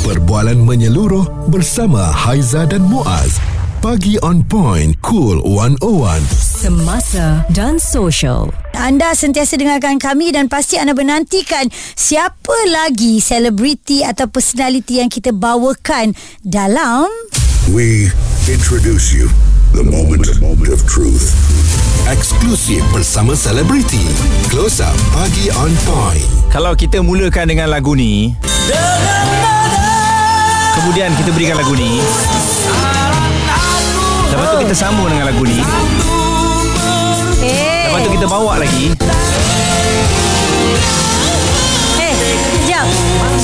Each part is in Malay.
Perbualan menyeluruh bersama Haiza dan Muaz. Pagi on point, cool 101. Semasa dan social. Anda sentiasa dengarkan kami dan pasti anda menantikan siapa lagi selebriti atau personality yang kita bawakan dalam We introduce you the moment of truth. Eksklusif bersama selebriti. Close up Pagi on point. Kalau kita mulakan dengan lagu ni Kemudian kita berikan lagu ni. Lepas tu kita sambung dengan lagu ni. Lepas tu kita bawa lagi. Eh, sekejap.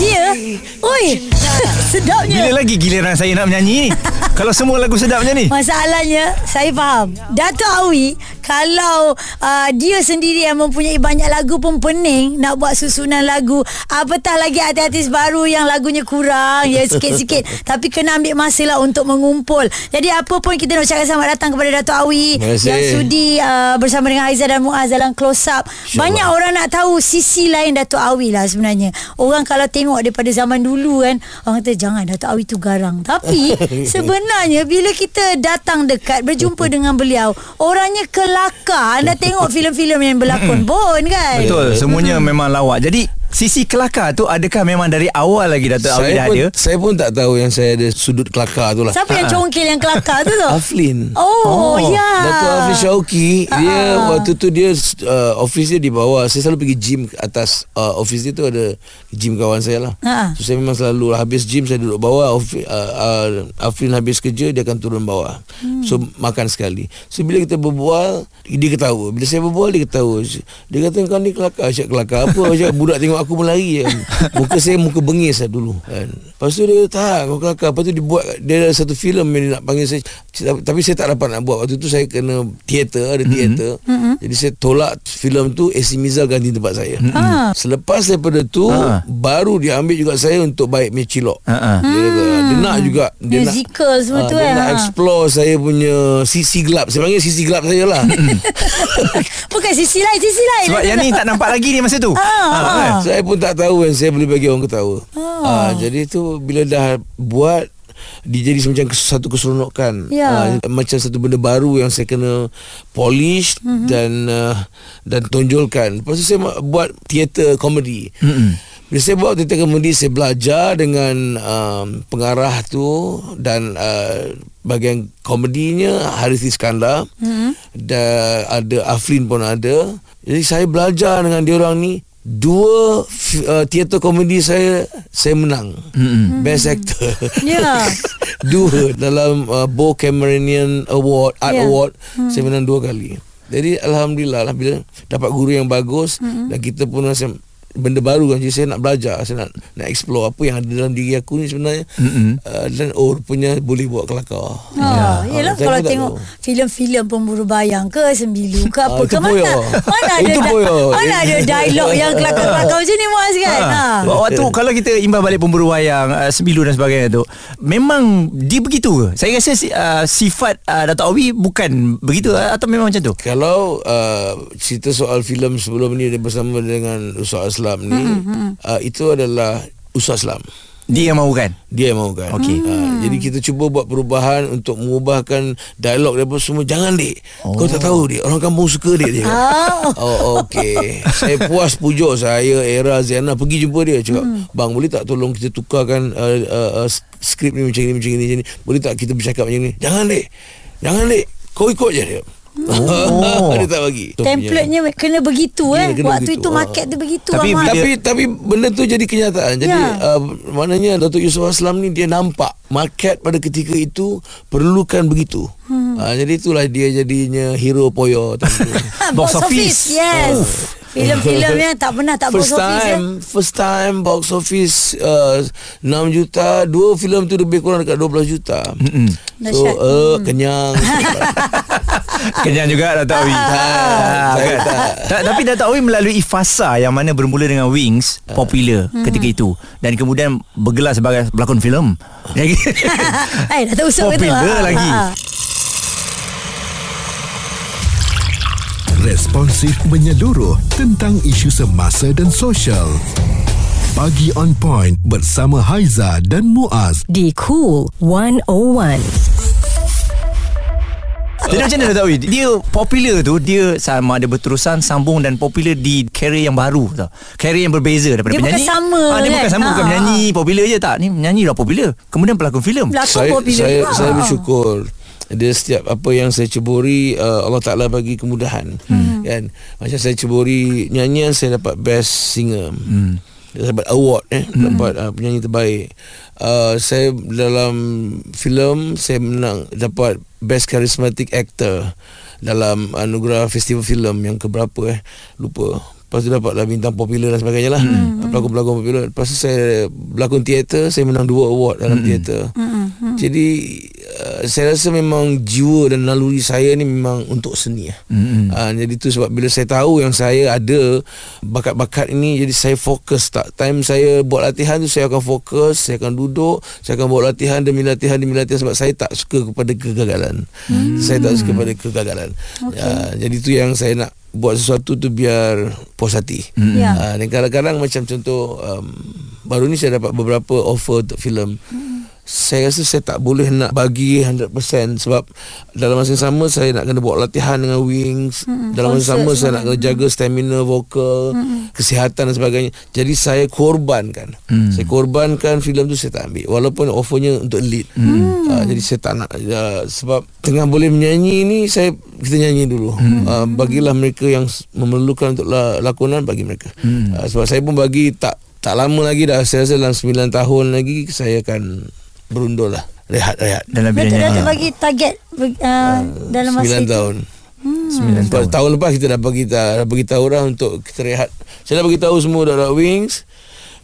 Dia, oi, sedapnya. Bila lagi giliran saya nak menyanyi ni? Kalau semua lagu sedap macam ni? Masalahnya Saya faham. Dato' Awi Kalau uh, Dia sendiri yang mempunyai Banyak lagu pun pening Nak buat susunan lagu Apatah lagi artis-artis baru Yang lagunya kurang Ya sikit-sikit. Tapi kena ambil masa lah Untuk mengumpul. Jadi apa pun Kita nak ucapkan selamat datang Kepada Dato' Awi. Yang sudi uh, Bersama dengan Aizah dan Muaz Dalam close up. Banyak orang nak tahu Sisi lain Dato' Awi lah sebenarnya. Orang kalau tengok Daripada zaman dulu kan Orang kata Jangan Dato' Awi tu garang. Tapi Sebenarnya Bila kita datang dekat Berjumpa dengan beliau Orangnya kelakar. Anda tengok filem-filem yang berlakon pun kan? Betul Semuanya memang lawak. Jadi Sisi kelakar tu Adakah memang dari awal lagi Dato' Awi dah ada? saya pun tak tahu yang saya ada sudut kelakar tu lah. Siapa yang congkil yang kelakar tu tu? Aflin. Oh, ya. Datuk Aflin Syauki Dia waktu tu dia uh, Office dia di bawah. Saya selalu pergi gym Atas uh, office dia tu ada Gym kawan saya lah. Ha. So saya memang selalu lah, Habis gym saya duduk bawah Ofi- uh, uh, Aflin habis kerja Dia akan turun bawah. Hmm. So makan sekali. So bila kita berbual Dia ketawa. Bila saya berbual Dia ketawa. Dia kata kau ni kelakar Cak kelakar apa? Cak budak tengok aku melari je Muka saya muka bengis lah dulu kan. Lepas tu dia kata tak kau kelakar Lepas tu dia buat Dia ada satu filem Yang dia nak panggil saya Tapi saya tak dapat nak buat Waktu tu saya kena Teater Ada teater mm-hmm. Jadi saya tolak filem tu AC Mizal ganti tempat saya Ah. Selepas daripada tu Ah. Baru dia ambil juga saya Untuk baik punya cilok Ha, ha. Dia kata Dia nak juga dia nak, Musical semua ah, tu Dia kan nak ha. explore saya punya Sisi gelap Saya panggil sisi gelap saya lah Bukan sisi lain Sisi lain Sebab yang ni tak nampak lagi ni masa tu Ah, Ha, ah. kan? Saya pun tak tahu kan Saya boleh bagi orang ketawa ah. Jadi tu Bila dah buat dia jadi macam satu keseronokan Ya. Ah, macam satu benda baru yang saya kena polish mm-hmm. dan uh, dan tonjolkan lepas tu saya buat teater komedi mm-hmm. bila saya buat teater komedi saya belajar dengan um, pengarah tu dan uh, bahagian komedinya Haris Iskandar mm-hmm. dan ada Aflin pun ada jadi saya belajar dengan dia orang ni dua uh, teater komedi saya saya menang mm-hmm. best actor Ya. dua dalam uh, Bo Cameronian Award Art yeah. Award hmm. saya menang dua kali jadi alhamdulillah lah bila dapat guru yang bagus hmm. dan kita pun rasa benda baru kan jadi saya nak belajar saya nak nak explore apa yang ada dalam diri aku ni sebenarnya Mm-mm. uh, dan oh rupanya boleh buat kelakar Ha, Ya. Ah, saya kalau tengok tahu. filem-filem pemburu bayang ke sembilu ke apa Ah, ke itu mana mana ada Itu da- poyo. mana ada dialog yang kelakar-kelakar macam ni Muaz kan ha. Ha. Waktu kalau kita imbas balik pemburu wayang uh, Sembilu dan sebagainya tu Memang Dia begitu ke? Saya rasa uh, Sifat uh, Dato' Awi Bukan begitu uh, Atau memang macam tu Kalau uh, cerita soal filem sebelum ni dia bersama dengan Ustaz Aslam ni mm-hmm. uh, itu adalah Ustaz Aslam. Dia yang mahukan? Dia yang mahukan. Okey. ha, Jadi kita cuba buat perubahan Untuk mengubahkan Dialog dia semua. Jangan dek oh. Kau tak tahu dek Orang kampung suka dek dia Oh. Oh okey. Saya puas pujuk saya Era Ziana Pergi jumpa dia. Cakap hmm. Bang boleh tak tolong kita tukarkan uh, uh, uh, Skrip ni macam ni Macam ni macam ni? Boleh tak kita bercakap macam ni? Jangan dek Jangan dek Kau ikut je dia Oh. Dia tak bagi Templatenya kena begitu Ya, eh. kena Waktu begitu. itu market Ah. tu begitu Tapi Ahmad. bila- tapi tapi benda tu jadi kenyataan. Jadi Ya. uh, maknanya Datuk Yusof Aslam ni dia nampak market pada ketika itu perlukan begitu. Hmm. Uh, jadi itulah dia jadinya hero poyo. Box office. Yes. Filem-filem yang tak pernah tak first box office ya. time first time box office uh, 6 juta dua filem tu lebih kurang dekat 12 juta mm so uh, kenyang Kenyang juga Dato' Awi Ah, saya kan? Tapi Dato' Awi melalui fasa Yang mana bermula dengan Wings Popular ketika itu Dan kemudian Bergelar sebagai pelakon filem Eh tahu usap kata Popular lagi. Responsif menyeluruh tentang isu semasa dan sosial. Pagi on point bersama Haiza dan Muaz. Di Cool 101. Jadi macam mana Datuk Awi Dia popular tu Dia sama ada berterusan Sambung dan popular Di career yang baru tau. Career yang berbeza Daripada Dia bukan penyanyi. sama Ah, Dia kan? bukan sama Bukan Ah, penyanyi Popular je. Tak Ni menyanyi dah popular. Kemudian pelakon filem. Pelakon saya popular saya juga. saya bersyukur. Dia setiap apa yang saya ceburi uh, Allah Taala bagi kemudahan. Hmm. kan? Macam saya ceburi nyanyian saya dapat best singer. Hmm. Dapat award eh. Hmm. dapat uh, penyanyi terbaik. Uh, saya dalam filem saya menang dapat best charismatic actor dalam anugerah festival filem yang keberapa eh. Lupa Lepas tu dapatlah bintang popular dan sebagainya lah hmm. Pelakon-pelakon popular Lepas tu saya berlakon teater Saya menang dua award dalam hmm. teater hmm. Jadi uh, saya rasa memang jiwa dan naluri saya ni memang untuk seni lah. hmm. uh, Jadi tu sebab bila saya tahu yang saya ada Bakat-bakat ini Jadi saya fokus tak Time saya buat latihan tu Saya akan fokus Saya akan duduk Saya akan buat latihan demi latihan demi latihan Sebab saya tak suka kepada kegagalan hmm. Saya tak suka kepada kegagalan okay. uh, Jadi tu yang saya nak buat sesuatu tu biar puas hati. Hmm. Ya. Uh, dan kadang-kadang macam contoh um, baru ni saya dapat beberapa offer untuk filem. Hmm. Saya rasa saya tak boleh nak bagi 100% sebab dalam masa yang sama saya nak kena buat latihan dengan Wings. Hmm, dalam masa yang sama saya nak kena jaga stamina vokal, hmm. kesihatan dan sebagainya. Jadi saya korbankan. Hmm. Saya korbankan filem tu saya tak ambil walaupun offernya untuk lead. Hmm. Uh, jadi saya tak nak uh, sebab tengah boleh menyanyi ni saya kita nyanyi dulu. Hmm. Uh, bagilah mereka yang memerlukan untuk la- lakonan bagi mereka. Hmm. Uh, sebab saya pun bagi tak tak lama lagi dah saya rasa dalam 9 tahun lagi saya akan berundur lah. Rehat-rehat. Dalam bidang nyanyi. Datuk bagi target uh, Dalam masa 9 itu? tahun. Sembilan Lepas, tahun. tahun lepas kita dah bagi dah bagi tahu orang untuk kita rehat. Saya dah bagi tahu semua dah Wings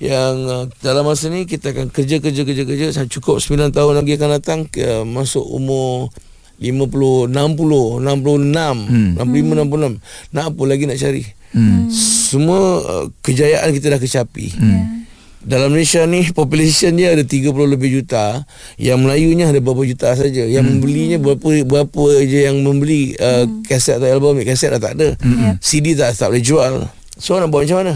yang uh, dalam masa ni kita akan kerja kerja kerja kerja. Sampai cukup 9 tahun lagi akan datang ke, masuk umur 50 60 66 hmm. 65 66 nak apa lagi nak cari? Hmm. semua uh, kejayaan kita dah kecapi. Hmm. Dalam Malaysia ni population dia ada 30 lebih juta, yang Melayunya ada berapa juta saja. Yang hmm. membelinya berapa berapa je yang membeli uh, hmm. kaset atau album, kaset dah tak ada. Hmm. CD tak tak boleh jual. So nak buat macam mana?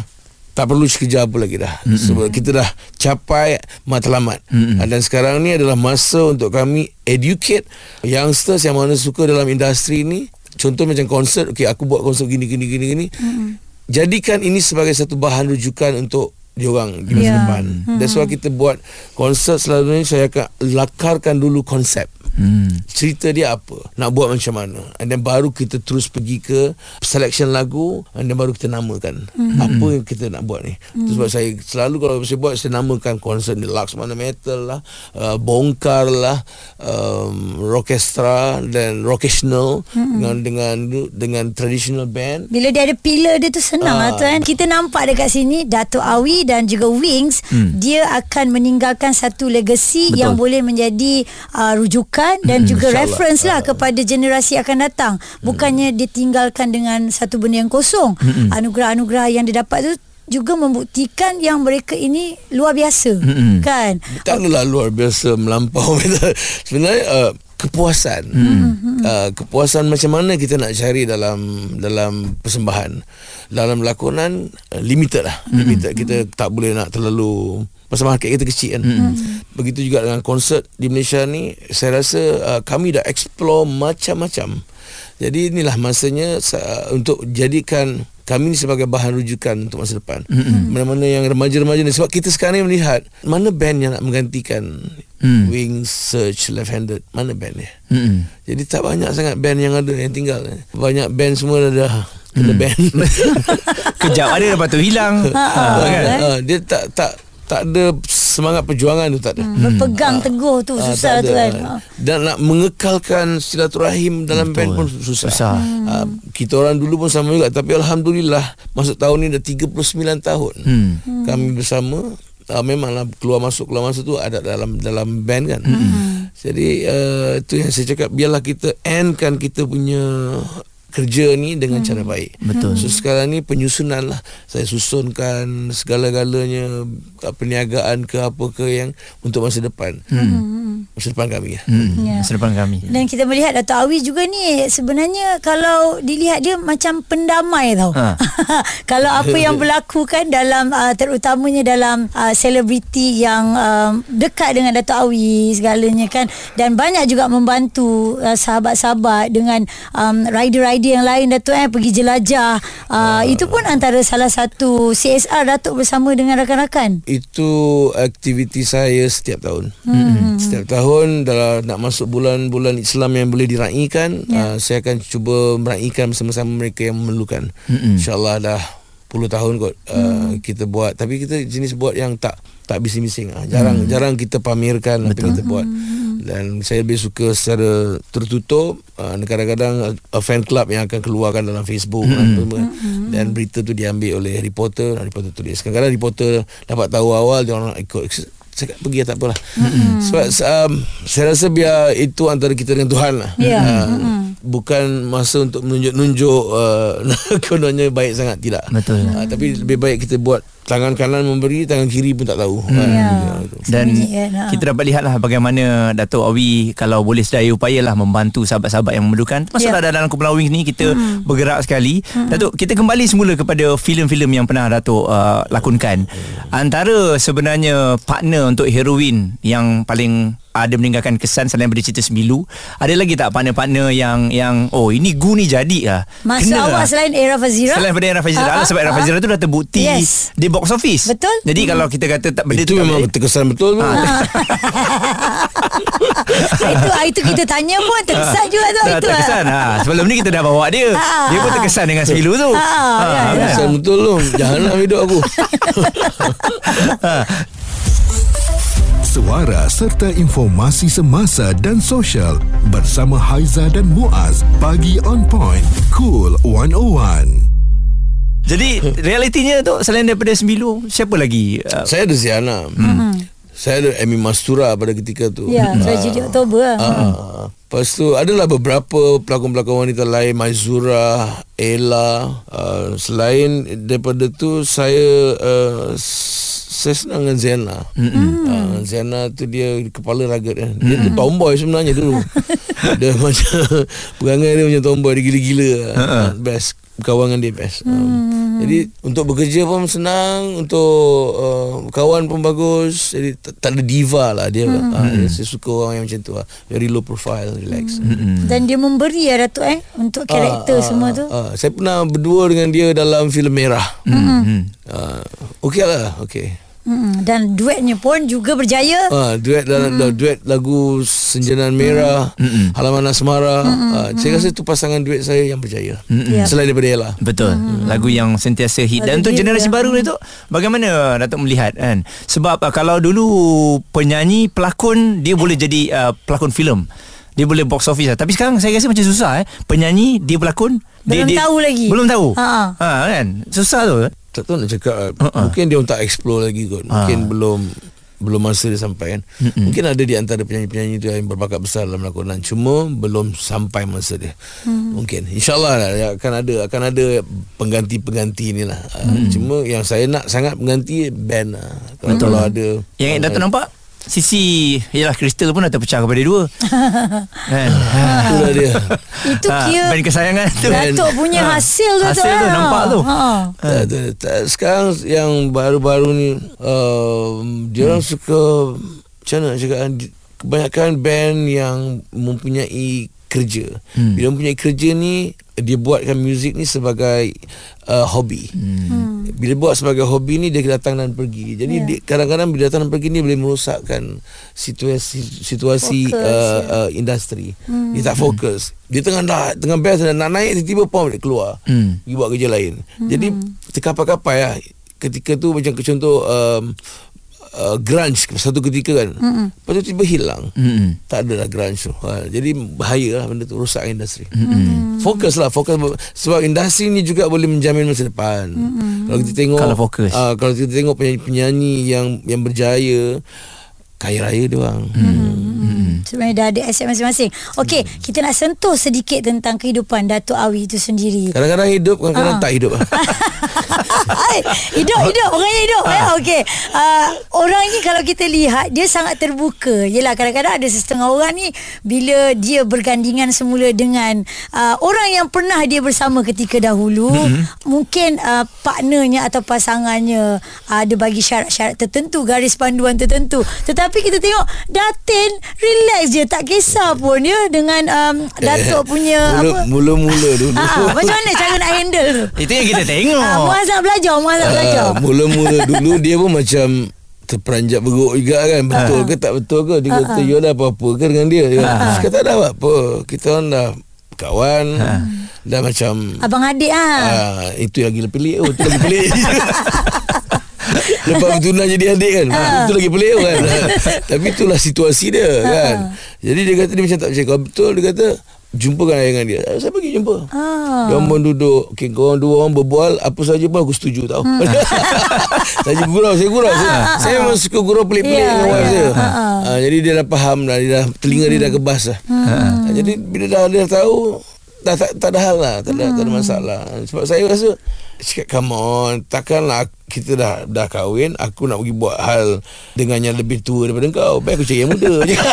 Tak perlu kejar apa lagi dah. Hmm. Sebab kita dah capai matlamat. Hmm. Dan sekarang ni adalah masa untuk kami educate youngsters yang mana suka dalam industri ni. Contoh macam konsert, okey aku buat konsert gini gini gini gini. Hmm. Jadikan ini sebagai satu bahan rujukan untuk diorang di masa yeah. depan. Hmm. That's why kita buat konsert selalunya saya akan lakarkan dulu konsep. Hmm. Cerita dia apa Nak buat macam mana And then baru kita terus pergi ke Selection lagu And then baru kita namakan hmm. Apa yang kita nak buat ni hmm. Sebab saya selalu Kalau saya buat Saya namakan konsert ni Laksmana Metal lah uh, Bongkar lah um, Rockestra Dan Rockational hmm. dengan, dengan Dengan traditional band Bila dia ada pillar dia tu senang lah Ah. tu kan. Kita nampak dekat sini Datuk Awi dan juga Wings hmm. dia akan meninggalkan satu legacy Betul. yang boleh menjadi uh, rujukan dan juga InsyaAllah. reference lah kepada generasi akan datang. Bukannya dia tinggalkan dengan satu benda yang kosong. Anugerah-anugerah yang dia dapat tu juga membuktikan yang mereka ini luar biasa. Kan? Tak adalah luar biasa melampau sebenarnya uh, kepuasan hmm. uh, kepuasan macam mana kita nak cari dalam dalam persembahan dalam lakonan uh, limited lah hmm. limited kita tak boleh nak terlalu pasal market kita kecil kan hmm. begitu juga dengan konsert di Malaysia ni saya rasa uh, kami dah explore macam-macam jadi inilah masanya untuk jadikan kami ni sebagai bahan rujukan untuk masa depan. Mm-hmm. Mana-mana yang remaja-remaja ni sebab kita sekarang ni melihat mana band yang nak menggantikan mm. Wings Search Left Handed. Mana band dia? Mm-mm. Jadi tak banyak sangat band yang ada yang tinggal. Banyak band semua dah dah kena Mm. band. Kejap ada lepas tu hilang ha, kan? ha, dia tak tak tak ada semangat perjuangan tu tak ada. Hmm, berpegang teguh tu Ah, susah tu kan. Ah. Dan nak mengekalkan silaturahim dalam band pun susah. Susah. Ah, kita orang dulu pun sama juga tapi alhamdulillah masuk tahun ni dah 39 tahun. Hmm. Kami bersama uh, memanglah keluar masuk keluar masuk tu ada dalam dalam band kan. Hmm. Jadi uh, tu yang saya cakap biarlah kita endkan kita punya kerja ni dengan hmm. cara baik. Betul. So sekarang ni penyusunan lah. Saya susunkan segala-galanya perniagaan ke apa ke yang untuk masa depan. Hmm. masa depan kami. Hmm. Ya. Masa depan kami. Dan kita melihat Dato' Awi juga ni sebenarnya kalau dilihat dia macam pendamai tau. Ha. kalau apa yang berlaku kan dalam uh, terutamanya dalam uh, selebriti yang uh, dekat dengan Dato' Awi segalanya kan dan banyak juga membantu uh, sahabat-sahabat dengan um, rider-rider yang lain Dato' eh pergi jelajah. Uh, itu pun antara salah satu CSR Dato' bersama dengan rakan-rakan. Itu aktiviti saya setiap tahun. Hmm. Setiap tahun dalam nak masuk bulan-bulan Islam yang boleh diraikan, yeah. uh, saya akan cuba meraikan bersama-sama mereka yang memerlukan. Hmm. InsyaAllah dah puluh tahun kot uh, hmm. kita buat tapi kita jenis buat yang tak tak bising-bising ah jarang hmm. jarang kita pamerkan apa yang kita buat dan saya lebih suka secara tertutup uh, kadang-kadang uh, fan club yang akan keluarkan dalam Facebook hmm. kan, dan berita tu diambil oleh reporter dan reporter tulis kadang-kadang reporter dapat tahu awal dia orang ikut saya kata, pergi tak apalah mm-hmm. sebab um, saya rasa biar itu antara kita dengan Tuhan lah Ya. uh, Mm-mm. Bukan masa untuk menunjuk-nunjuk uh, kononnya baik sangat tidak Betul. uh, tapi lebih baik kita buat tangan kanan memberi tangan kiri pun tak tahu kan? Ya. itu. Dan kan, ha. kita dapat lihatlah bagaimana Dato' Awi kalau boleh sedaya upayalah membantu sahabat-sahabat yang memerlukan. Termasuklah Ya. dalam Kepulauan Wings ni kita hmm. bergerak sekali. Hmm. Dato' kita kembali semula kepada filem-filem yang pernah Dato' uh, lakonkan. Antara sebenarnya partner untuk heroin yang paling ada meninggalkan kesan selain daripada cerita Sembilu ada lagi tak partner-partner yang yang oh ini Gu ni jadi lah Maksud Kena awak lah. selain Era Fazira? Selain daripada Era Fazira Ah, ah, Sebab Era ah. Fazira tu dah terbukti Yes. Di box office Betul. Jadi kalau kita kata tak benda itu tu memang boleh. terkesan betul tu Ah. itu itu kita tanya pun terkesan juga tu Dah itu. terkesan ha. Sebelum ni kita dah bawa dia Ah, Dia pun terkesan dengan Semilu tu Ah, Ah, kan, kan? terkesan betul tu janganlah hidup aku Suara serta informasi semasa dan sosial bersama Haiza dan Muaz pagi on point cool 101. Jadi realitinya tu Selain daripada Semilu Siapa lagi uh, saya ada Ziana hmm. saya ada Amy Mastura pada ketika tu Ya, tragedi Oktober. lah. Ah, Lepas tu adalah beberapa pelakon-pelakon wanita lain Maizura, Ella uh, Selain daripada tu saya uh, saya senang dengan Zena. Mm-hmm. uh, Zena tu dia kepala ragat kan Dia tu tomboy sebenarnya dulu Dia macam Perangai dia macam tomboy Dia gila-gila. Uh, Best. Kawan dengan dia best. Um, Jadi untuk bekerja pun senang Untuk uh, kawan pun bagus. Jadi tak, tak ada diva lah dia, uh, Saya suka orang yang macam tu lah. Very low profile Relax. Dan dia memberi ya Datuk eh untuk karakter Ah, semua ah, tu. ah. Saya pernah berdua dengan dia dalam filem Merah. mm-hmm. Uh, okey lah, okey. Mm-mm. Dan duetnya pun juga berjaya. Ah, duet dalam mm. duet lagu Senjanan Merah, mm. Halaman Asmara. Ah, saya rasa itu pasangan duet saya yang berjaya. Ya. Selain daripada Ella. Betul hmm. Lagu yang sentiasa hit Dan untuk generasi ya. baru ni tu Bagaimana Datuk melihat kan Sebab uh, kalau dulu Penyanyi Pelakon Dia boleh jadi uh, Pelakon filem Dia boleh box office lah Tapi sekarang saya rasa macam susah eh Penyanyi Dia pelakon dia, Belum dia, tahu lagi. Belum tahu Ha. ha, kan Susah tu Tak tahu nak cakap. Uh-uh. Mungkin dia tak explore lagi kot. Mungkin belum belum masa dia sampai kan. Mm-mm. Mungkin ada di antara penyanyi-penyanyi tu yang berbakat besar dalam lakonan cuma belum sampai masa dia. Mm. Mungkin insyaallah lah, ya, akan ada akan ada pengganti-pengganti ni lah. Mm. Cuma yang saya nak sangat pengganti band lah. Kalau, kalau ada Yang Datuk nampak Sisi Yalah Crystal pun dah terpecah kepada dua kan itulah dia. Itu Ha, kira Band kesayangan tu Datuk punya Ha. hasil tu Hasil tu. tu nampak tu Ha. Tak. Sekarang yang baru-baru ni uh, Dia orang suka Macam mana nak cakap kan, Kebanyakan band yang mempunyai kerja hmm. Bila mempunyai kerja ni Dia buatkan muzik ni sebagai uh, hobi hmm. Bila buat sebagai hobi ni Dia datang dan pergi Jadi Ya. dia, kadang-kadang bila datang dan pergi ni Boleh merosakkan situasi situasi Fokus, uh, ya. uh, industri hmm. Dia tak fokus Dia tengah nak, tengah best Nak naik tiba-tiba pom dia keluar Hmm. pergi buat kerja lain. Hmm. Jadi terkapai-kapai lah. Ketika tu macam contoh um, uh, grunge satu ketika kan. Hmm. Lepas tu tiba hilang. Hmm. Tak ada lah grunge tu. Ha, jadi bahaya lah benda tu rosak industri. Hmm. Fokus lah fokus sebab industri ni juga boleh menjamin masa depan. Hmm. Kalau kita tengok Kalau fokus. Uh, kalau kita tengok penyanyi-penyanyi yang yang berjaya kaya raya dia orang. Hmm. Hmm. Sebenarnya dah ada aset masing-masing. Okey, kita nak sentuh sedikit tentang kehidupan Datuk Awi itu sendiri. Kadang-kadang hidup Kadang-kadang Ah. tak hidup hidup hidup orangnya hidup eh okey uh, orang ni kalau kita lihat dia sangat terbuka yelah kadang-kadang ada setengah orang ni bila dia bergandingan semula dengan uh, orang yang pernah dia bersama ketika dahulu mm-hmm. mungkin uh, partnernya atau pasangannya uh, ada bagi syarat-syarat tertentu garis panduan tertentu tetapi kita tengok Datin relax je tak kisah pun ya dengan um, Datuk punya Mula- apa? Mula-mula dulu. Ah, macam mana cara nak handle tu? Itu yang kita tengok. Ah, Muaz nak belajar Muaz nak belajar. Ah, Mula-mula dulu Dia pun macam Terperanjat beruk juga kan. Betul ke tak betul ke? Dia kata You ada apa-apa ke dengan dia? Dia kata, Saya kata ada apa Kita orang dah Kawan Dah macam Abang adik ah. Ah, itu lagi lebih pelik oh, Itu lagi pelik Lepas bertunang jadi adik kan? Itu lagi pelik kan? Tapi itulah situasi dia kan? Jadi dia kata Dia macam tak percaya. Kalau betul dia kata Jumpakan ayah dengan dia. Saya pergi jumpa. Ah. Dia orang pun duduk. Okay, Korang dua orang berbual Apa saja pun aku setuju tau. Saya gurau Saya gurau. Saya, saya memang suka gurau pelik-pelik Ya, dengan wife saya. Ah, ah. Ah, Jadi dia dah faham dah, dia dah Telinga dia dah kebas lah. Ah, Jadi bila dah dia dah tahu dah tak, tak ada hal lah tak ada, tak ada masalah. Sebab saya rasa cakap come on takkanlah kita dah dah kahwin aku nak pergi buat hal dengan yang lebih tua daripada kau. Baik aku cari yang muda je.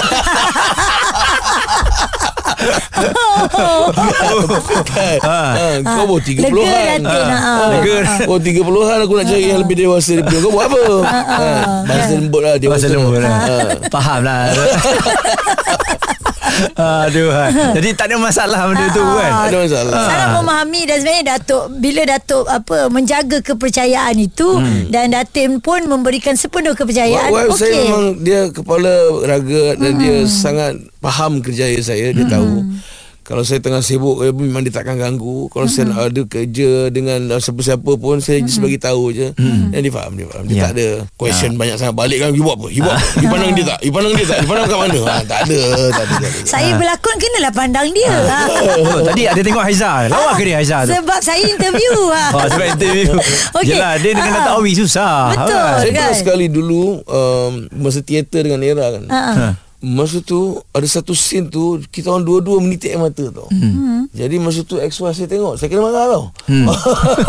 Kan? ha, kau baru 30-an Lega Datin, ha. Lega. Kau 30-an aku nak cari yang lebih dewasa daripada kau. Buat apa? Ha, bahasa lembut lah dewasa. Bahasa lembut lah. Ha. Faham lah. Aduh. Jadi tak ada masalah benda tu kan. Tak ada masalah Sarah memahami dan sebenarnya Datuk bila Datuk apa menjaga kepercayaan itu hmm. dan Datin pun memberikan sepenuh kepercayaan. Wife saya Okey. memang dia kepala raga dan dia sangat faham kerjaya saya dia tahu kalau saya tengah sibuk eh, memang dia takkan ganggu kalau saya nak ada kerja dengan uh, siapa-siapa pun saya just bagi tahu je dan dia faham dia faham dia Ya. tak ada question banyak sangat balik kan you buat apa you buat apa you pandang dia tak you pandang dia tak you pandang kat mana ha, tak ada tak ada, tak ada. Saya berlakon kenalah pandang dia. Ha. Oh, tadi ada tengok Haiza. Lawa ke dia Haiza tu? Sebab saya interview. Ha. Oh, sebab interview. Okey. Yelah, dia dengan Ah. Dato' Awi susah. Betul. Kan? saya kan? pernah sekali dulu um, masa teater dengan Era kan Ha. Ha. Masa tu ada satu scene tu kita orang dua-dua menitik air mata tau. Hmm. Jadi masa tu ex wife saya tengok, saya kena marah tau. Hmm.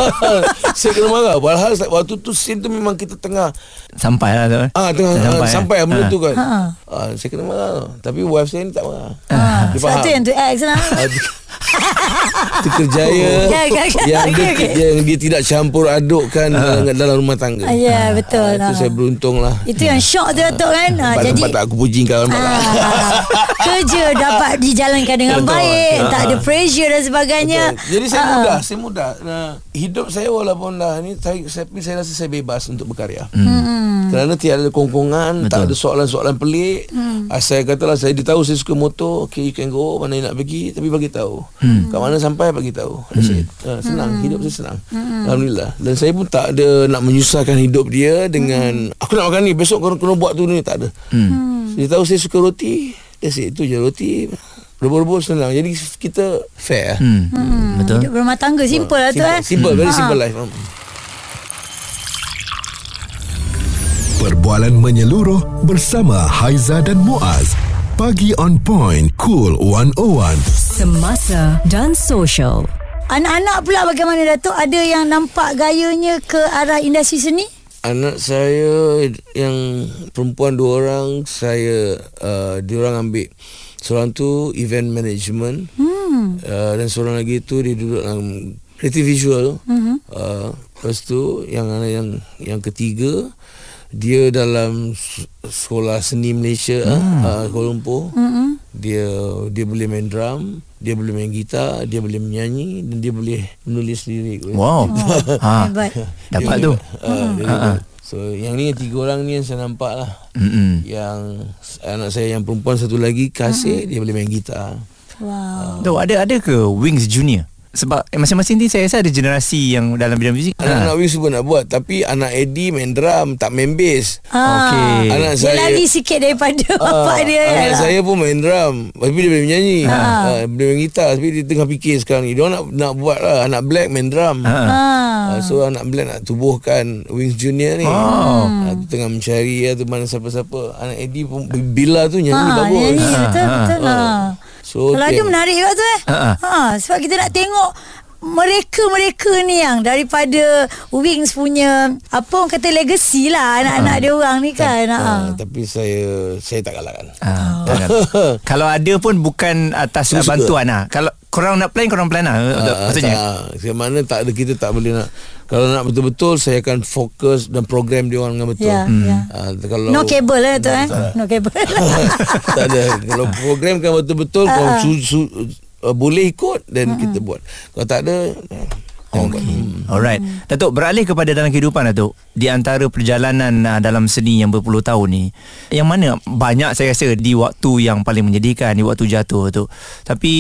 saya kena marah. Padahal waktu tu scene tu memang kita tengah Sampai lah tu. ah tengah sampai, sampai, sampai eh? ah, benda Ha. tu kan. Ha. Ah saya kena marah tau. Tapi wife saya ni tak marah. Ha. Dia faham. tu yang tu X lah. Ah, dia- Itu kerjaya Ya, ya, ya. yang, dia, okey. yang dia tidak campur adukkan dalam, dalam rumah tangga. Ah, Ya betul. Ah, Ha. itu saya beruntung lah. Itu yang shock tu Datuk kan. Ha, Tempat, jadi tempat tak aku puji kau? Ah, kerja dapat dijalankan dengan Betul. baik, Ah. tak ada pressure dan sebagainya. Betul. Jadi saya Ah, mudah, saya mudah. Nah, hidup saya walaupun dah ni saya saya, saya rasa saya bebas untuk berkarya. Hmm. Kerana tiada kongkongan, tak ada soalan-soalan pelik. Hmm. Saya katalah saya tahu saya suka motor, okay you can go mana you nak pergi tapi bagi tahu. Hmm. Kat mana sampai bagi tahu. That's it. Uh, senang, hidup saya senang. Alhamdulillah. Dan saya pun tak ada nak menyusahkan hidup dia dengan aku nak makan ni, besok kau kena buat tu ni tak ada. Hmm. Dia tahu saya suka roti, that's it. Itu je roti. Rebus-rebus senang. Jadi kita fair. Hmm. hmm. Betul. Hidup berumah tangga simple lah tu simple, eh. Simple, very Ah. simple life. Perbualan menyeluruh bersama Haiza dan Muaz. Pagi on point, cool 101. Semasa dan social. Anak-anak pula bagaimana Datuk? Ada yang nampak gayanya ke arah industri seni? Anak saya yang perempuan dua orang, saya uh, dia orang ambil seorang tu event management hmm. uh, dan seorang lagi tu dia duduk dalam creative visual. Hmm. Uh, lepas tu yang yang yang ketiga dia dalam sekolah seni Malaysia hmm. uh, Kuala Lumpur. Hmm. Dia dia boleh main drum, dia boleh main gitar, dia boleh menyanyi dan dia boleh menulis lirik. Wow. ha. Hebat. Dapat Dia tu. Uh, boleh. So yang ni tiga orang ni yang saya nampak lah. Mm-mm. Yang anak saya yang perempuan satu lagi kasih dia boleh main gitar. Wow. Tu ada ada ke Wings Junior? Sebab eh, masing-masing ni saya rasa ada generasi yang dalam bidang muzik. Anak-anak Wing semua nak buat Tapi anak Eddie main drum Tak main bass Ah, Okey. Anak Dia saya lari sikit daripada Ah, bapak dia. Anak saya pun main drum Tapi dia boleh menyanyi ha. Dia main gitar Tapi dia tengah fikir sekarang ni Dia nak nak buat lah Anak Black main drum Ha. Ah. Ah, So anak Black nak tubuhkan Wings Junior ni Oh. ah, tu Tengah mencari lah tu Mana siapa-siapa Anak Eddie pun Bila tu nyanyi Ha, bagus nyanyi betul betul lah. So Kalau tu ada menarik juga tu eh. Ha, ha. Ha, sebab kita nak tengok mereka-mereka ni yang daripada Wings punya apa orang kata legacy lah anak-anak dia orang ni kan. Ha. Ah, Tapi saya Saya tak galakkan Ah, takkan. Kalau ada pun bukan atas Suka-suka. bantuan lah. Kalau korang nak plan, korang plan lah. Ah, Maksudnya. tak. Mana tak ada kita tak boleh nak kalau nak betul-betul saya akan fokus dan program dia orang dengan betul. Ya, ya. Ah, kalau No cable lah tu eh. No cable. tak ada. Kalau program kan betul-betul kau Ah, su, su, uh, boleh ikut dan kita buat. Kalau tak ada jangan buat. Hmm. Alright. Datuk beralih kepada dalam kehidupan Datuk. Di antara perjalanan uh, dalam seni yang berpuluh tahun ni, yang mana banyak saya rasa di waktu yang paling menyedihkan, di waktu jatuh tu. Tapi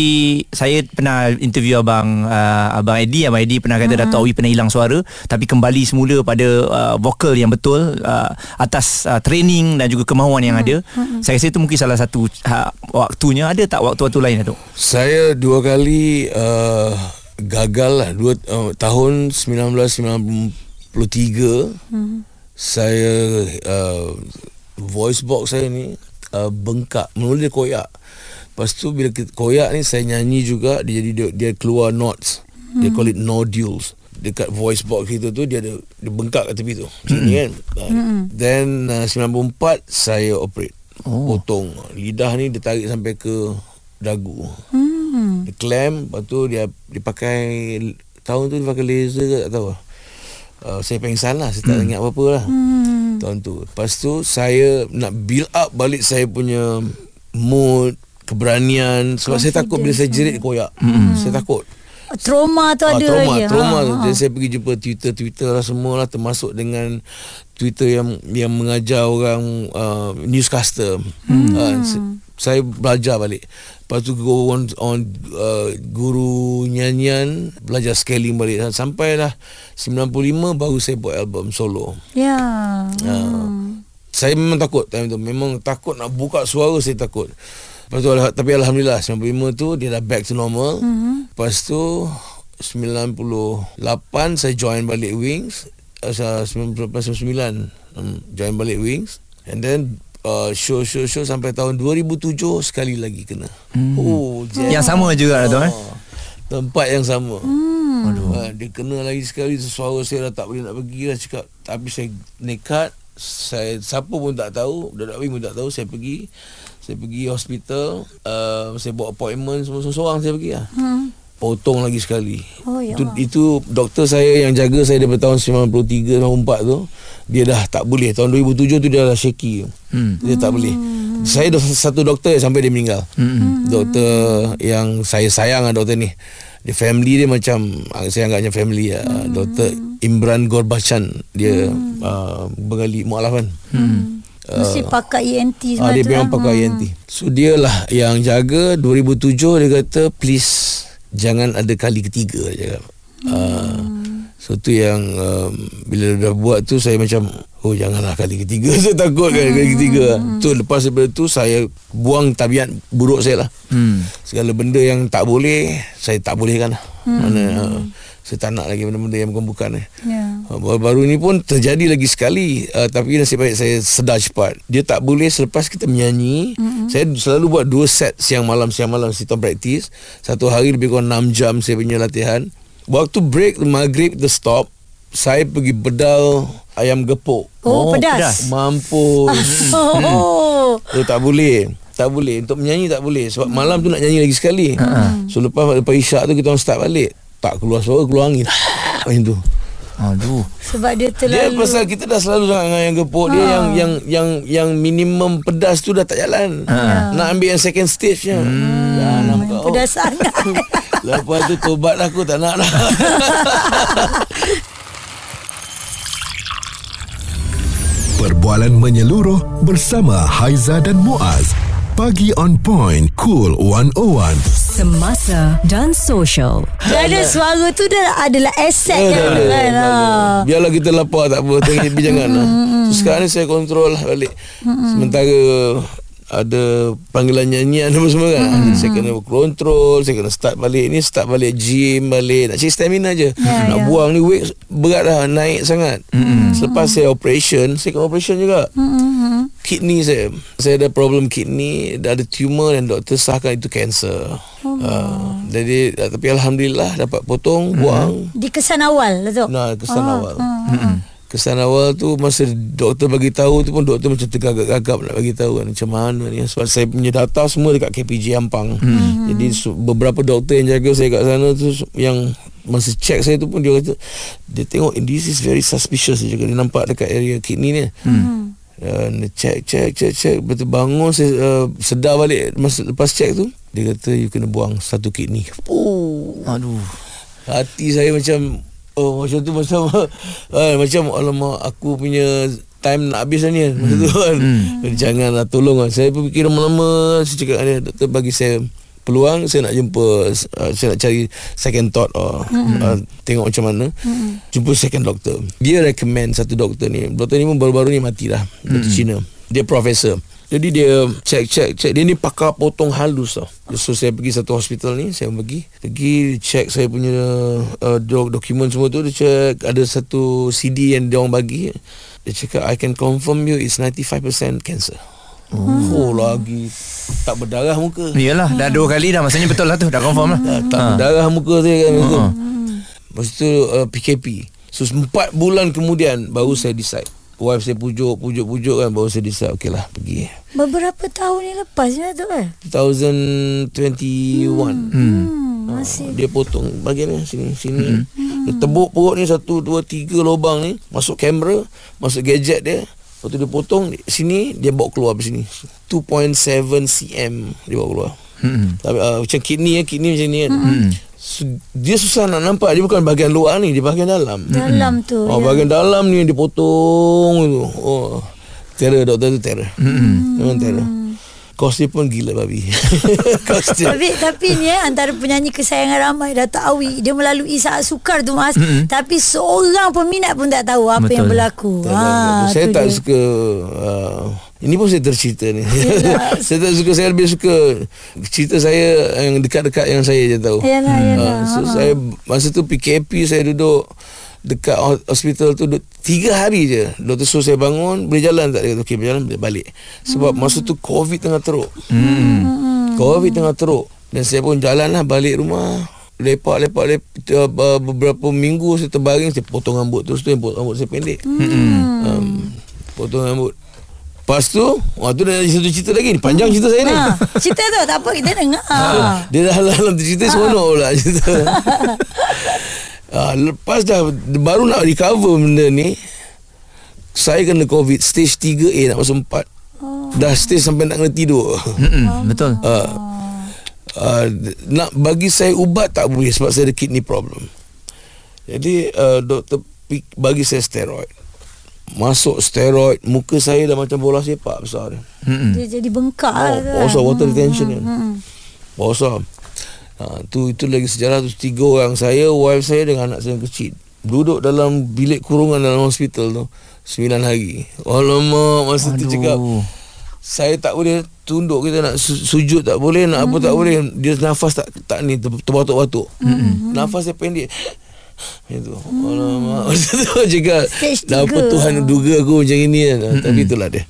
saya pernah interview abang uh, abang Eddie, abang Eddie pernah kata Datuk Awi pernah hilang suara, tapi kembali semula pada uh, vokal yang betul uh, atas uh, training dan juga kemahuan yang ada. Saya rasa itu mungkin salah satu uh, waktunya. Ada tak waktu-waktu lain Datuk? Saya dua kali uh, gagal lah. Dua uh, tahun 1993 hmm. saya uh, voice box saya ni uh, bengkak mula dia koyak. Lepas tu bila koyak ni saya nyanyi juga dia jadi dia, dia keluar notes. Hmm. dia call it nodules. Dekat voice box kita tu dia ada dia bengkak kat tepi tu. Sini kan? Uh, then uh, 94 saya operate. Oh. potong. Lidah ni dia tarik sampai ke dagu hmm. dia clamp lepas tu dia dia pakai tahun tu dia pakai laser ke tak tahu uh, saya pengsan lah saya tak ingat apa-apa lah Hmm. tahun tu lepas tu saya nak build up balik saya punya mood keberanian sebab saya takut bila saya jerit koyak saya takut Trauma tu Ah, ada trauma, lagi. trauma. Ha, Ha, ha. Jadi saya pergi jumpa Twitter, Twitter lah semua lah termasuk dengan Twitter yang yang mengajar orang uh, newscaster. Hmm. Uh, saya belajar balik. Lepas tu go on, on uh, guru nyanyian belajar scaling balik sampailah 95 baru saya buat album solo. Ya. Hmm. Saya memang takut time tu. Memang takut nak buka suara saya takut. Lepas tu tapi alhamdulillah 95 tu dia dah back to normal. Mm-hmm. Lepas tu 98 saya join balik Wings. Asa 99 um, join balik Wings and then uh, show show show sampai tahun 2007 sekali lagi kena. Mm. Oh, jam. Yang sama juga Datuk eh. Oh, Tempat yang sama. Hmm. Aduh. Ha, dia kena lagi sekali suara saya dah tak boleh nak pergi lah cakap. Tapi saya nekat. Saya siapa pun tak tahu, Dadak Wing pun tak tahu saya pergi. Saya pergi hospital, uh, saya buat appointment semua seorang saya pergi lah. Hmm. Potong lagi sekali. Oh, ya itu, itu doktor saya yang jaga saya daripada tahun 93 94 tu, dia dah tak boleh. Tahun 2007 tu dia dah shaky. Hmm. Dia tak boleh. Saya ada satu doktor yang sampai dia meninggal. Hmm. Doktor yang saya sayang lah doktor ni. Dia family dia macam ah, saya anggapnya family lah. Hmm. Doktor Imran Gorbachan dia hmm. uh, Bengali mualaf kan. Hmm. Mesti pakai ENT Ah, dia memang lah. pakai ENT. So dia lah yang jaga 2007 dia kata please jangan ada kali ketiga dia cakap. Uh, so tu yang um, bila dah buat tu saya macam oh janganlah kali ketiga saya takut kan kali ketiga. Tu lepas daripada tu saya buang tabiat buruk saya lah. Hmm. Segala benda yang tak boleh saya tak bolehkan lah. Mana uh, saya tak nak lagi benda-benda yang bukan-bukan eh. Ya. Uh, Baru-baru ni pun terjadi lagi sekali. Uh, Tapi nasib baik saya sedar cepat. Dia tak boleh selepas kita menyanyi mm-hmm. Saya selalu buat dua set Siang malam Siang malam Siang practice. Satu hari lebih kurang 6 jam Saya punya latihan. Waktu break Maghrib kita stop Saya pergi bedal Ayam gepuk Oh, pedas. pedas. Mampus. Oh. Oh tak boleh. Tak boleh. Untuk menyanyi tak boleh. Sebab malam tu nak nyanyi lagi sekali. So lepas Lepas isyak tu Kita orang start balik Tak keluar suara Keluar angin Macam tu Aduh. Sebab dia dia terlalu pasal kita dah selalu sangat dengan yang gepuk dia yang yang yang yang minimum pedas tu dah tak jalan. Nak ambil yang second stage nya. Hmm. Dah nampak. Oh, pedas sangat. lepas tu tobat lah aku tak nak dah. Perbualan menyeluruh bersama Haiza dan Muaz. Pagi on point, cool 101. Semasa dan social. Jadi suara tu dah adalah aset Eh, kan, kan? ada. Ha. Biarlah kita lapar tak apa Tapi jangan lah so, Sekarang ni saya kontrol lah balik Sementara ada panggilan nyanyian apa semua kan mm-hmm. saya kena kontrol saya kena start balik ni start balik gym balik nak cari stamina je Ya, nak ya. buang ni weight berat dah naik sangat mm-hmm. selepas saya operation saya kena operation juga Mm-hmm. kidney saya saya ada problem kidney dah ada tumor dan doktor sahkan itu kanser Oh. uh, jadi uh, tapi alhamdulillah dapat potong buang Di kesan awal lah tu. Nah, kesan Oh, awal. Kesan awal tu masa doktor bagi tahu tu pun doktor macam tergagap-gagap nak bagi tahu kan macam mana ni sebab saya punya data semua dekat KPJ Ampang. Hmm. Jadi su- beberapa doktor yang jaga saya kat sana tu yang masa check saya tu pun dia kata dia tengok this is very suspicious dia cakap dia nampak dekat area kidney ni. Hmm. Dan check check check check betul bangun saya uh, sedar balik masa lepas check tu dia kata you kena buang satu kidney. Oh. Aduh. Hati saya macam Oh macam tu macam uh, Macam alamak Aku punya Time nak habis ni kan Masa tu kan. Hmm. Janganlah tolong lah Saya pun fikir lama-lama Saya cakap dengan dia Doktor bagi saya Peluang Saya nak jumpa uh, Saya nak cari Second thought or, hmm. uh, Tengok macam mana. Hmm. Jumpa second doktor Dia recommend Satu doktor ni. Doktor ni pun baru-baru ni mati lah Doktor Cina. Dia profesor jadi dia check check check dia ni pakar potong halus tau. So saya pergi satu hospital ni, saya pergi, pergi check saya punya uh, dok, dokumen semua tu dia check ada satu CD yang dia orang bagi. Dia cakap I can confirm you it's 95% cancer. Oh, oh lagi tak berdarah muka. Yalah dah dua kali dah Maksudnya betul lah tu Dah confirm lah Tak, tak berdarah muka saya kan tu. Lepas tu uh, PKP. So empat bulan kemudian baru saya decide. Wife saya pujuk, pujuk, pujuk kan baru saya decide okey lah pergi. Beberapa tahun ni lepas je tu kan. 2021 hmm. Masih. Dia potong bahagian ni Sini Sini hmm. Dia tebuk perut ni Satu, dua, tiga lubang ni Masuk kamera Masuk gadget dia Lepas tu dia potong Sini Dia bawa keluar dari sini 2.7 cm Dia bawa keluar hmm. Tapi, uh, Macam kidney ya Kidney macam ni kan hmm. Dia susah nak nampak Dia bukan bahagian luar ni Dia bahagian dalam Dalam tu. Oh, ya. bahagian dalam ni dia potong tu. Oh. Terror doktor tu terror. Hmm. Memang terror. Kos dia pun gila babi. Kos dia. Tapi tapi ni eh antara penyanyi kesayangan ramai Dato' Awi dia melalui saat sukar tu Mas mm-hmm. tapi seorang peminat pun tak tahu apa Betul. yang berlaku. Tak. Saya tak dia. suka uh, Ini pun saya tercerita ni. Saya tak suka Saya lebih suka Cerita saya Yang dekat-dekat Yang saya je tahu. Yalah, yalah. Ah, So saya Masa tu PKP Saya duduk Dekat ho- hospital tu duduk, Tiga hari je. Doktor suruh saya bangun Boleh jalan tak? Dia kata okay berjalan boleh balik. Sebab masa tu Covid tengah teruk. Hmm. Covid tengah teruk. Dan saya pun jalan lah Balik rumah. Lepak lepak lepak uh, beberapa minggu saya terbaring saya potong rambut terus tu yang potong rambut saya pendek. Hmm. Um, potong rambut. Lepas tu, waktu dah ada satu cerita lagi ni. Panjang cerita saya ni. Ha, cerita tu tak apa kita dengar. Ha. Dia dah dalam cerita seronok pula cerita. ha, lepas dah baru nak recover benda ni saya kena covid stage 3A nak masuk 4. Oh. Dah stage sampai nak kena tidur. Mm-mm, Betul Uh, uh, nak bagi saya ubat tak boleh sebab saya ada kidney problem. Jadi uh, doktor bagi saya steroid. Masuk steroid, muka saya dah macam bola sepak besar dia. Dia jadi bengkak Oh, lah tu kan. besar water retention kan. Besar. Ha, tu itu lagi sejarah tu tiga orang saya, wife saya dengan anak saya yang kecil. Duduk dalam bilik kurungan dalam hospital tu sembilan hari. Alamak masa tu Aduh. cakap saya tak boleh tunduk kita nak su- sujud tak boleh nak apa tak boleh dia nafas tak tak ni ter- terbatuk-batuk mm-hmm. nafas dia pendek itu. Alamak. Masa tu cakap Stage dah apa. Tuhan duga aku macam ini kan? Mm-hmm. tapi itulah dia.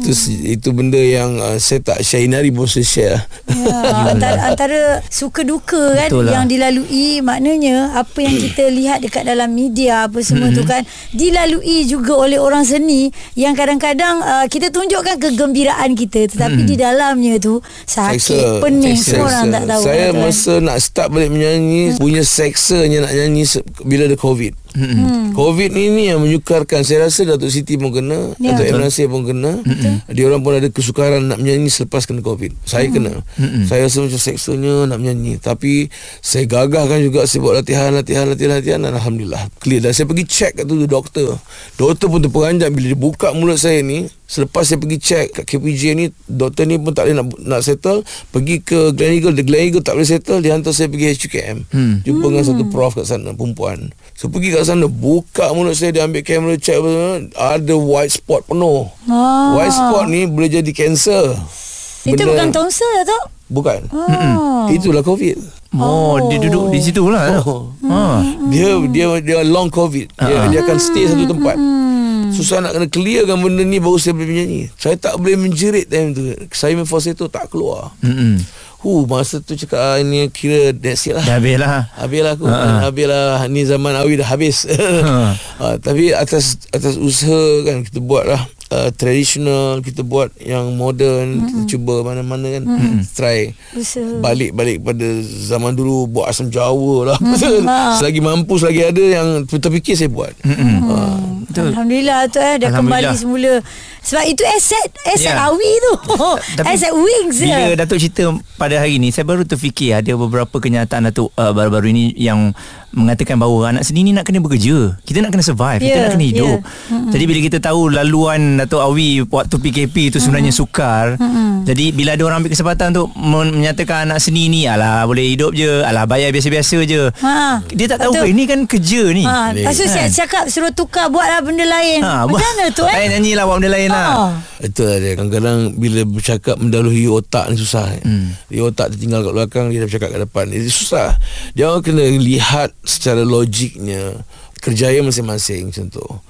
Itu itu benda yang uh, saya tak Syainari pun saya. Share Ya, antara, antara suka duka kan Betul lah. yang dilalui maknanya apa yang kita lihat dekat dalam media apa semua tu kan dilalui juga oleh orang seni yang kadang-kadang uh, kita tunjukkan kegembiraan kita tetapi di dalamnya tu sakit pening semua orang tak tahu Saya kan. masa nak start balik menyanyi Punya seksanya nak nyanyi Bila ada COVID Hmm. COVID ni ni yang menyukarkan. Saya rasa Datuk Siti pun kena, Ya. Datuk M. Nasir pun kena. Dia orang pun ada kesukaran nak menyanyi selepas kena COVID. Saya kena. Saya rasa macam seksanya nak menyanyi. Tapi saya gagahkan juga saya buat latihan, latihan, latihan, latihan dan alhamdulillah clear. Dan saya pergi check kat tu doktor. Doktor pun terperanjat bila dia buka mulut saya ni. Selepas saya pergi check kat KPJ ni, doktor ni pun tak boleh nak nak settle. Pergi ke Glen Eagle, the Glen Eagle tak boleh settle. Dia hantar saya pergi HQM. Hmm. Jumpa dengan satu prof kat sana, perempuan. So pergi kat sana, buka mulut saya, dia ambil kamera check. Ada white spot penuh. Ah. White spot ni boleh jadi kanser. Itu Benda- bukan tonsil tu. Bukan. Oh. Itulah COVID. Oh, dia duduk di situ lah. Oh. Ha. Dia dia dia long covid. Dia dia akan stay satu tempat. Susah nak kena clearkan benda ni baru saya boleh menyanyi. Saya tak boleh menjerit time tu. Saya main falsetto tak keluar. Mm-mm. Hu masa tu cakap ah, ini kira that's it lah. Dah habis lah. Habis lah aku Ha. uh-huh. Habis lah Ni zaman Awi dah habis Ha. uh, Tapi atas Atas usaha kan Kita buat lah uh, Traditional Kita buat yang modern mm-hmm. Kita cuba mana-mana kan mm-hmm. Try Usaha. Balik-balik pada Zaman dulu Buat asam Jawa lah Ha. Selagi mampu Selagi ada yang Terfikir saya buat Mm-mm. uh. Alhamdulillah tu eh dah Alhamdulillah. kembali semula. Sebab itu aset aset Ya. awi tu. aset wings bila je. Datuk cerita pada hari ni saya baru terfikir ada beberapa kenyataan Datuk uh, baru-baru ini yang mengatakan bahawa anak seni ni nak kena bekerja. Kita nak kena survive, kita Ya, nak kena hidup. ya. Mm-mm. Jadi bila kita tahu laluan Datuk Awi waktu PKP itu sebenarnya sukar. Jadi bila ada orang ambil kesempatan untuk men- menyatakan anak seni ni alah boleh hidup je, alah bayar biasa-biasa je. Ha. Dia tak tahu ke ini kan kerja ni. Ha, lepas tu saya cakap suruh tukar buatlah benda lain. Ha, Macam mana tu eh? Lain nyanyilah buat benda lain lah. Itu lah dia Kadang-kadang Bila bercakap Mendahului otak ni susah. Hmm. Dia otak tertinggal kat belakang Dia dah bercakap kat depan. Itu susah. Dia orang kena lihat Secara logiknya Kerjaya masing-masing Contoh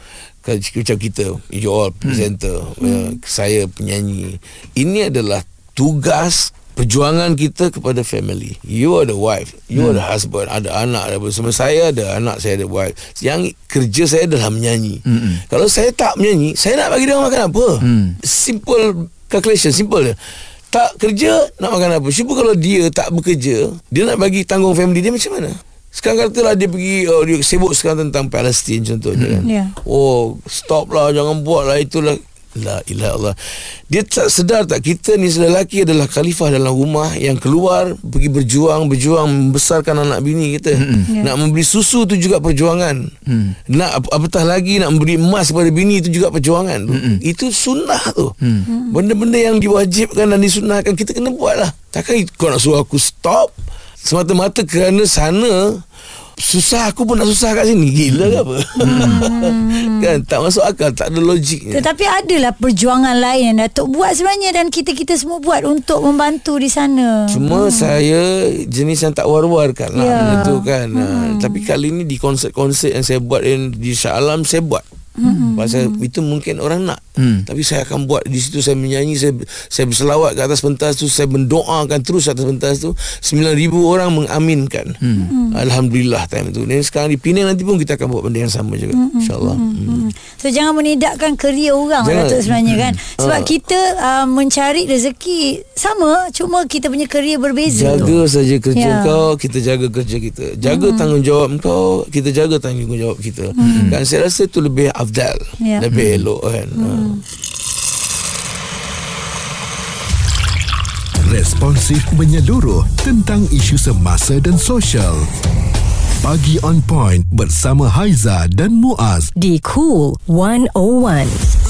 Kan, Macam kita You all presenter hmm. Saya penyanyi. Ini adalah Tugas Perjuangan kita kepada family. You are the wife You are the husband Ada anak ada Semua saya ada anak Saya ada wife. Yang kerja saya adalah menyanyi. Mm-mm. Kalau saya tak menyanyi Saya nak bagi dia makan apa? Hmm. Simple calculation Simple je. Tak kerja Nak makan apa? Cuba kalau dia tak bekerja Dia nak bagi tanggung family dia macam mana? Sekarang katalah dia pergi oh, Dia sibuk sekarang tentang Palestin contohnya kan. Ya. Oh stop lah Jangan buat lah Itulah La ilah Allah Dia tak sedar tak Kita ni lelaki adalah khalifah dalam rumah Yang keluar Pergi berjuang Berjuang Membesarkan anak bini kita. Ya. Nak membeli susu tu juga perjuangan. Hmm. Nak ap- apatah lagi Nak memberi emas kepada bini Itu juga perjuangan tu. Itu sunnah tu. Benda-benda yang diwajibkan Dan disunahkan Kita kena buat lah Takkan kau nak suruh aku stop? Semata-mata kerana sana Susah aku pun nak susah kat sini Gila ke apa Kan tak masuk akal Tak ada logiknya Tetapi adalah perjuangan lain yang Datuk buat sebenarnya dan kita-kita semua buat untuk membantu di sana. Cuma saya jenis yang tak war-warkan lah Ya. benda tu kan. Hmm. Tapi kali ni di konsert-konsert yang saya buat yang di Shah Alam saya buat. Hmm. Pasal itu mungkin orang nak. Hmm. Tapi saya akan buat di situ saya menyanyi saya saya berselawat ke atas pentas tu saya mendoakan terus atas pentas tu 9000 orang mengaminkan. Hmm. Alhamdulillah time tu. Dan sekarang di Penang nanti pun kita akan buat benda yang sama juga Hmm. insyaallah. Hmm. Hmm. So jangan menidakkan kerja orang Jangan. Datuk sebenarnya kan. Sebab Ah. kita uh, mencari rezeki sama cuma kita punya kerja berbeza. Jaga saja kerja Ya. kau Kita jaga kerja kita Jaga hmm. tanggungjawab kau Kita jaga tanggungjawab kita hmm. Kan saya rasa itu lebih afdal Ya. Lebih elok kan hmm. Responsif menyeluruh tentang isu semasa dan sosial. Pagi on point bersama Haiza dan Muaz. di Cool 101.